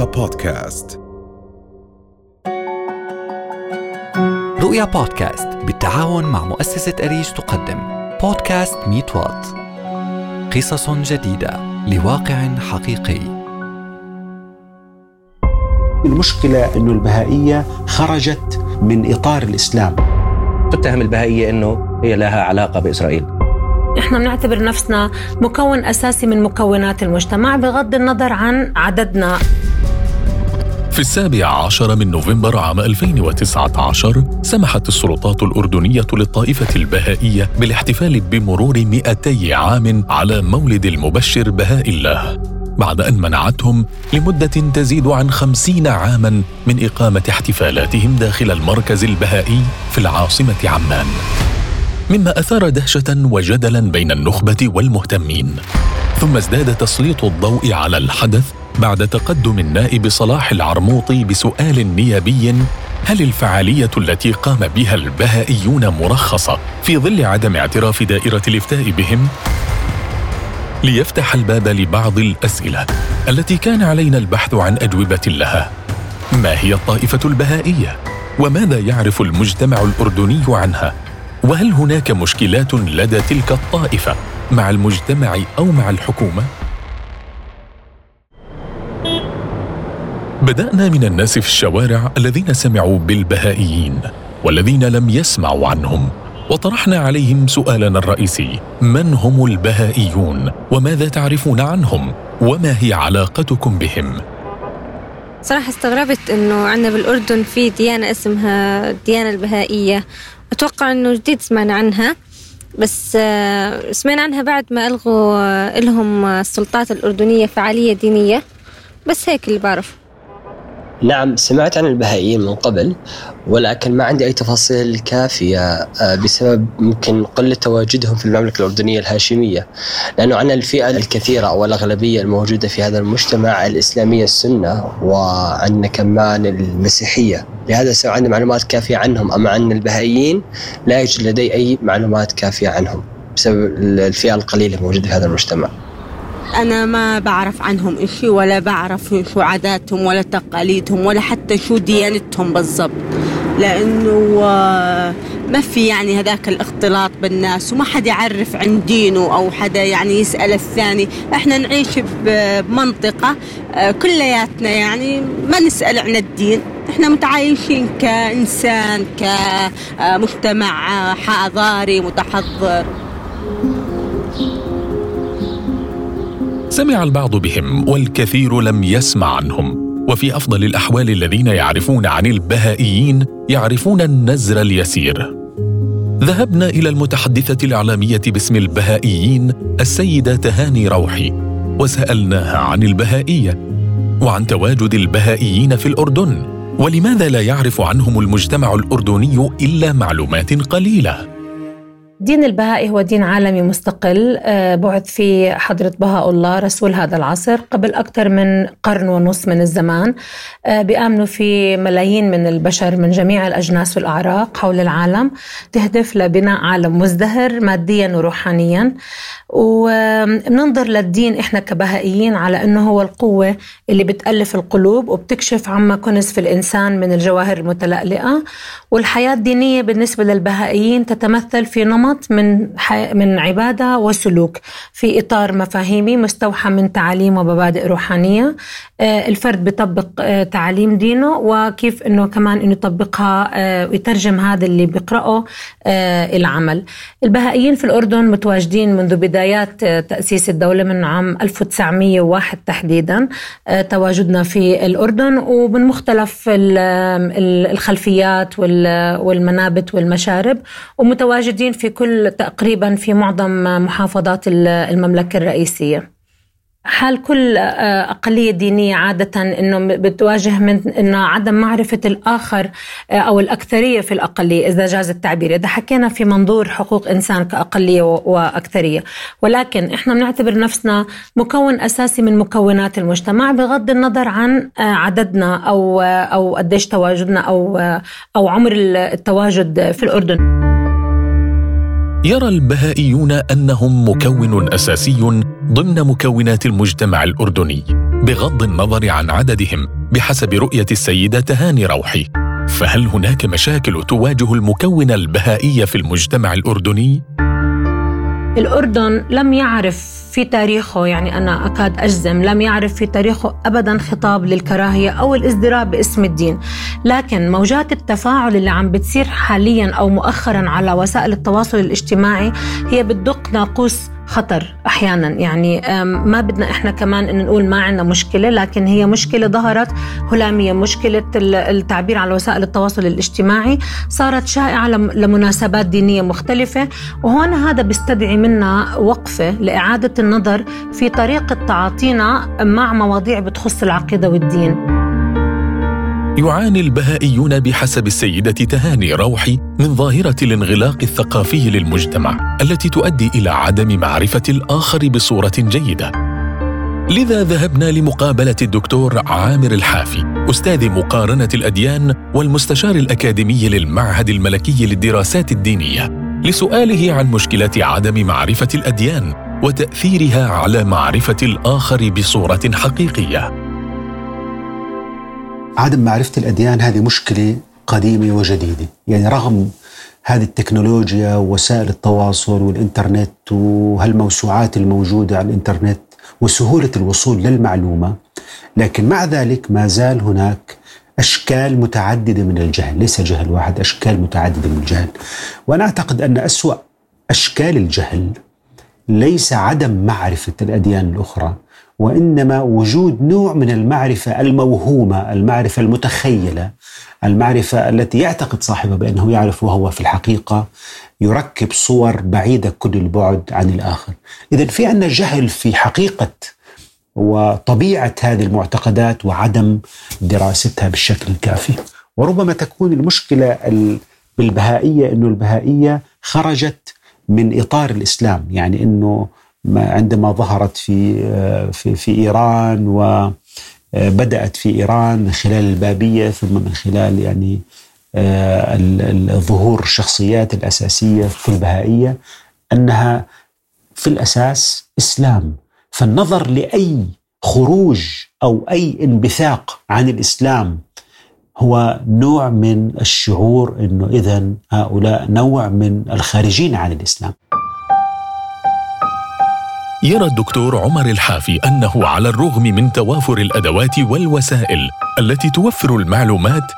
رؤيا بودكاست. رؤيا بودكاست بالتعاون مع مؤسسة أريج تقدم. بودكاست ميت وات. قصص جديدة لواقع حقيقي. المشكلة أنه البهائية خرجت من إطار الإسلام. تتهم البهائية أنه هي لها علاقة بإسرائيل. إحنا بنعتبر نفسنا مكون أساسي من مكونات المجتمع بغض النظر عن عددنا. في السابع عشر من نوفمبر عام 2019 سمحت السلطات الأردنية للطائفة البهائية بالاحتفال بمرور 200 عام على مولد المبشر بهاء الله بعد أن منعتهم لمدة تزيد عن خمسين عاما من إقامة احتفالاتهم داخل المركز البهائي في العاصمة عمان. مما أثار دهشة وجدلا بين النخبة والمهتمين ثم ازداد تسليط الضوء على الحدث بعد تقدم النائب صلاح العرموطي بسؤال نيابي هل الفعالية التي قام بها البهائيون مرخصة في ظل عدم اعتراف دائرة الإفتاء بهم؟ ليفتح الباب لبعض الأسئلة التي كان علينا البحث عن أجوبة لها. ما هي الطائفة البهائية؟ وماذا يعرف المجتمع الأردني عنها؟ وهل هناك مشكلات لدى تلك الطائفة مع المجتمع أو مع الحكومة؟ بدأنا من الناس في الشوارع الذين سمعوا بالبهائيين والذين لم يسمعوا عنهم وطرحنا عليهم سؤالنا الرئيسي من هم البهائيون؟ وماذا تعرفون عنهم؟ وما هي علاقتكم بهم؟ صراحة استغربت إنه عندنا بالأردن في ديانة اسمها الديانة البهائية. أتوقع إنه جديد سمعنا عنها بس آه، سمعنا عنها بعد ما ألغوا آه، لهم السلطات الأردنية فعالية دينية بس هيك اللي بعرفه. نعم سمعت عن البهائيين من قبل ولكن ما عندي أي تفاصيل كافية آه، بسبب يمكن قلة تواجدهم في المملكة الأردنية الهاشمية. لأنه عندنا الفئة الكثيرة أو الأغلبية الموجودة في هذا المجتمع الإسلامية السنة وعندنا كمان المسيحية. لهذا السبب عندنا معلومات كافية عنهم أما عن البهائيين لا يوجد لدي أي معلومات كافية عنهم بسبب الفئة القليلة الموجودة في هذا المجتمع. أنا ما بعرف عنهم إشي ولا بعرف شو عاداتهم ولا تقاليدهم ولا حتى شو ديانتهم بالضبط. لأنه آه، ما في يعني هذاك الاختلاط بالناس وما حدا يعرف عن دينه أو حدا يعني يسأل الثاني. إحنا نعيش بمنطقة آه، كلياتنا يعني ما نسأل عن الدين. إحنا متعايشين كإنسان كمجتمع حضاري متحضر. سمع البعض بهم والكثير لم يسمع عنهم. وفي أفضل الأحوال الذين يعرفون عن البهائيين يعرفون النزر اليسير. ذهبنا إلى المتحدثة الإعلامية باسم البهائيين السيدة تهاني روحي وسألناها عن البهائية وعن تواجد البهائيين في الأردن ولماذا لا يعرف عنهم المجتمع الأردني إلا معلومات قليلة؟ دين البهائي هو دين عالمي مستقل آه، بعث في حضرة بهاء الله رسول هذا العصر قبل أكثر من قرن ونص من الزمان آه، بيآمنوا في ملايين من البشر من جميع الأجناس والأعراق حول العالم تهدف لبناء عالم مزدهر ماديا وروحانيا. وبننظر للدين إحنا كبهائيين على أنه هو القوة اللي بتألف القلوب وبتكشف عما كنز في الإنسان من الجواهر المتلألئة. والحياة الدينية بالنسبة للبهائيين تتمثل في نمط نمط من من عبادة وسلوك في إطار مفاهيمي مستوحى من تعاليم ومبادئ روحانية. آه، الفرد بيطبق آه، تعاليم دينه وكيف إنه كمان إنه يطبقها آه، ويترجم هذا اللي بيقرأه العمل. البهائيين في الأردن متواجدين منذ بدايات تأسيس الدولة من عام 1901 تحديدا تواجدنا في الأردن. ومن مختلف الخلفيات والمنابت والمشارب ومتواجدين في كل تقريبا في معظم محافظات المملكة الرئيسية. حال كل آه، أقلية دينية عادة أنه بتواجه من أنه عدم معرفة الآخر آه، أو الأكثرية في الأقلية إذا جاز التعبير. إذا حكينا في منظور حقوق إنسان كأقلية وأكثرية. ولكن إحنا بنعتبر نفسنا مكون أساسي من مكونات المجتمع بغض النظر عن آه، عددنا أو أو قديش تواجدنا أو أو عمر التواجد في الأردن. يرى البهائيون أنهم مكون أساسي ضمن مكونات المجتمع الأردني بغض النظر عن عددهم بحسب رؤية السيدة تهاني روحي. فهل هناك مشاكل تواجه المكون البهائي في المجتمع الأردني؟ الأردن لم يعرف في تاريخه يعني أنا أكاد أجزم لم يعرف في تاريخه أبدا خطاب للكراهية أو الازدراء باسم الدين. لكن موجات التفاعل اللي عم بتصير حاليا أو مؤخرا على وسائل التواصل الاجتماعي هي بتدق ناقوس خطر أحيانا. يعني ما بدنا إحنا كمان إن نقول ما عندنا مشكلة لكن هي مشكلة ظهرت. هلاميه مشكلة التعبير على وسائل التواصل الاجتماعي. صارت شائعة لمناسبات دينية مختلفة. وهون هذا بيستدعي منا وقفة لإعادة النظر في طريقة تعاطينا مع مواضيع بتخص العقيدة والدين. يعاني البهائيون بحسب السيدة تهاني روحي من ظاهرة الانغلاق الثقافي للمجتمع التي تؤدي إلى عدم معرفة الآخر بصورة جيدة. لذا ذهبنا لمقابلة الدكتور عامر الحافي أستاذ مقارنة الأديان والمستشار الأكاديمي للمعهد الملكي للدراسات الدينية لسؤاله عن مشكلة عدم معرفة الأديان وتأثيرها على معرفة الآخر بصورة حقيقية. عدم معرفة الأديان هذه مشكلة قديمة وجديدة. يعني رغم هذه التكنولوجيا ووسائل التواصل والإنترنت وهالموسوعات الموجودة على الإنترنت وسهولة الوصول للمعلومة لكن مع ذلك ما زال هناك أشكال متعددة من الجهل. ليس جهل واحد أشكال متعددة من الجهل. وأنا أعتقد أن أسوأ أشكال الجهل ليس عدم معرفة الأديان الأخرى. وإنما وجود نوع من المعرفة الموهومة، المعرفة المتخيلة، المعرفة التي يعتقد صاحبها بأنه يعرف وهو في الحقيقة يركب صور بعيدة كل البعد عن الآخر. اذا في عندنا جهل في حقيقة وطبيعة هذه المعتقدات وعدم دراستها بالشكل الكافي. وربما تكون المشكلة بالبهائية إنه البهائية خرجت من إطار الإسلام، يعني إنه عندما ظهرت في في في إيران وبدات في إيران من خلال البابية ثم من خلال يعني ظهور الشخصيات الأساسية في البهائية أنها في الأساس إسلام. فالنظر لأي خروج أو أي انبثاق عن الإسلام هو نوع من الشعور إنه اذا هؤلاء نوع من الخارجين عن الإسلام. يرى الدكتور عمر الحافي أنه على الرغم من توافر الأدوات والوسائل التي توفر المعلومات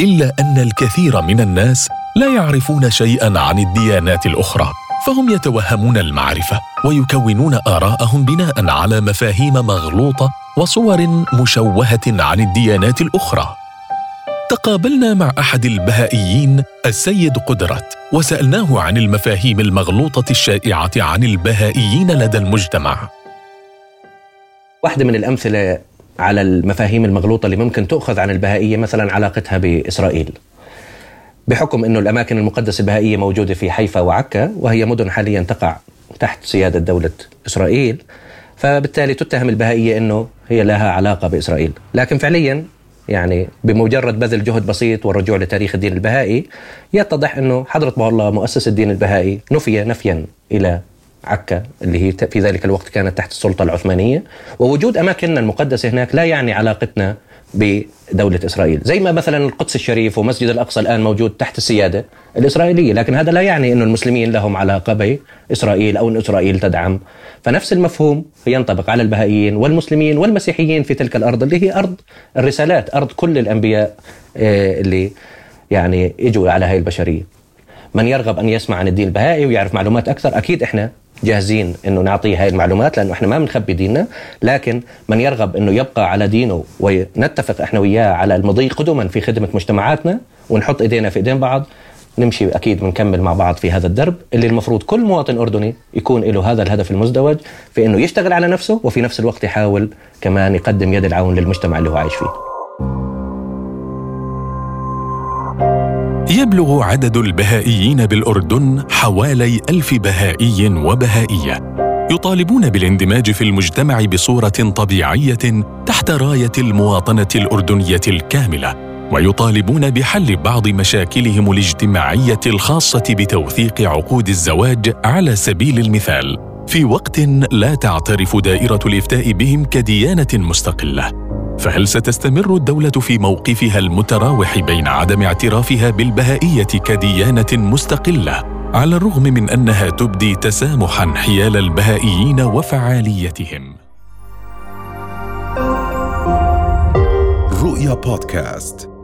إلا أن الكثير من الناس لا يعرفون شيئا عن الديانات الأخرى فهم يتوهمون المعرفة ويكونون آراءهم بناء على مفاهيم مغلوطة وصور مشوهة عن الديانات الأخرى. تقابلنا مع أحد البهائيين السيد قدرت. وسألناه عن المفاهيم المغلوطة الشائعة عن البهائيين لدى المجتمع. واحدة من الأمثلة على المفاهيم المغلوطة اللي ممكن تؤخذ عن البهائية مثلا علاقتها بإسرائيل. بحكم إنه الأماكن المقدسة البهائية موجودة في حيفا وعكا وهي مدن حاليا تقع تحت سيادة دولة إسرائيل فبالتالي تتهم البهائية إنه هي لها علاقة بإسرائيل. لكن فعليا يعني بمجرد بذل جهد بسيط والرجوع لتاريخ الدين البهائي يتضح إنه حضرة بها الله مؤسس الدين البهائي نفي نفيا إلى عكا اللي هي في ذلك الوقت كانت تحت السلطة العثمانية. ووجود أماكننا المقدسة هناك لا يعني علاقتنا بدولة إسرائيل. زي ما مثلا القدس الشريف ومسجد الأقصى الآن موجود تحت السيادة الإسرائيلية لكن هذا لا يعني أن المسلمين لهم علاقة بإسرائيل أو أن إسرائيل تدعم. فنفس المفهوم ينطبق على البهائيين والمسلمين والمسيحيين في تلك الأرض اللي هي أرض الرسالات أرض كل الأنبياء آه، اللي يعني إجوا على هاي البشرية. من يرغب أن يسمع عن الدين البهائي ويعرف معلومات أكثر أكيد إحنا جاهزين إنه نعطيه هاي المعلومات لأنه إحنا ما بنخبي ديننا لكن من يرغب إنه يبقى على دينه ونتفق إحنا وياه على المضي قدما في خدمة مجتمعاتنا ونحط إيدينا في إيدين بعض نمشي أكيد بنكمل مع بعض في هذا الدرب اللي المفروض كل مواطن أردني يكون له هذا الهدف المزدوج في إنه يشتغل على نفسه وفي نفس الوقت يحاول كمان يقدم يد العون للمجتمع اللي هو عايش فيه. يبلغ عدد البهائيين بالأردن حوالي ألف بهائي وبهائية. يطالبون بالاندماج في المجتمع بصورة طبيعية تحت راية المواطنة الأردنية الكاملة ويطالبون بحل بعض مشاكلهم الاجتماعية الخاصة بتوثيق عقود الزواج على سبيل المثال. في وقت لا تعترف دائرة الإفتاء بهم كديانة مستقلة. فهل ستستمر الدولة في موقفها المتراوح بين عدم اعترافها بالبهائية كديانة مستقلة على الرغم من أنها تبدي تسامحا حيال البهائيين وفعاليتهم؟ رؤيا بودكاست.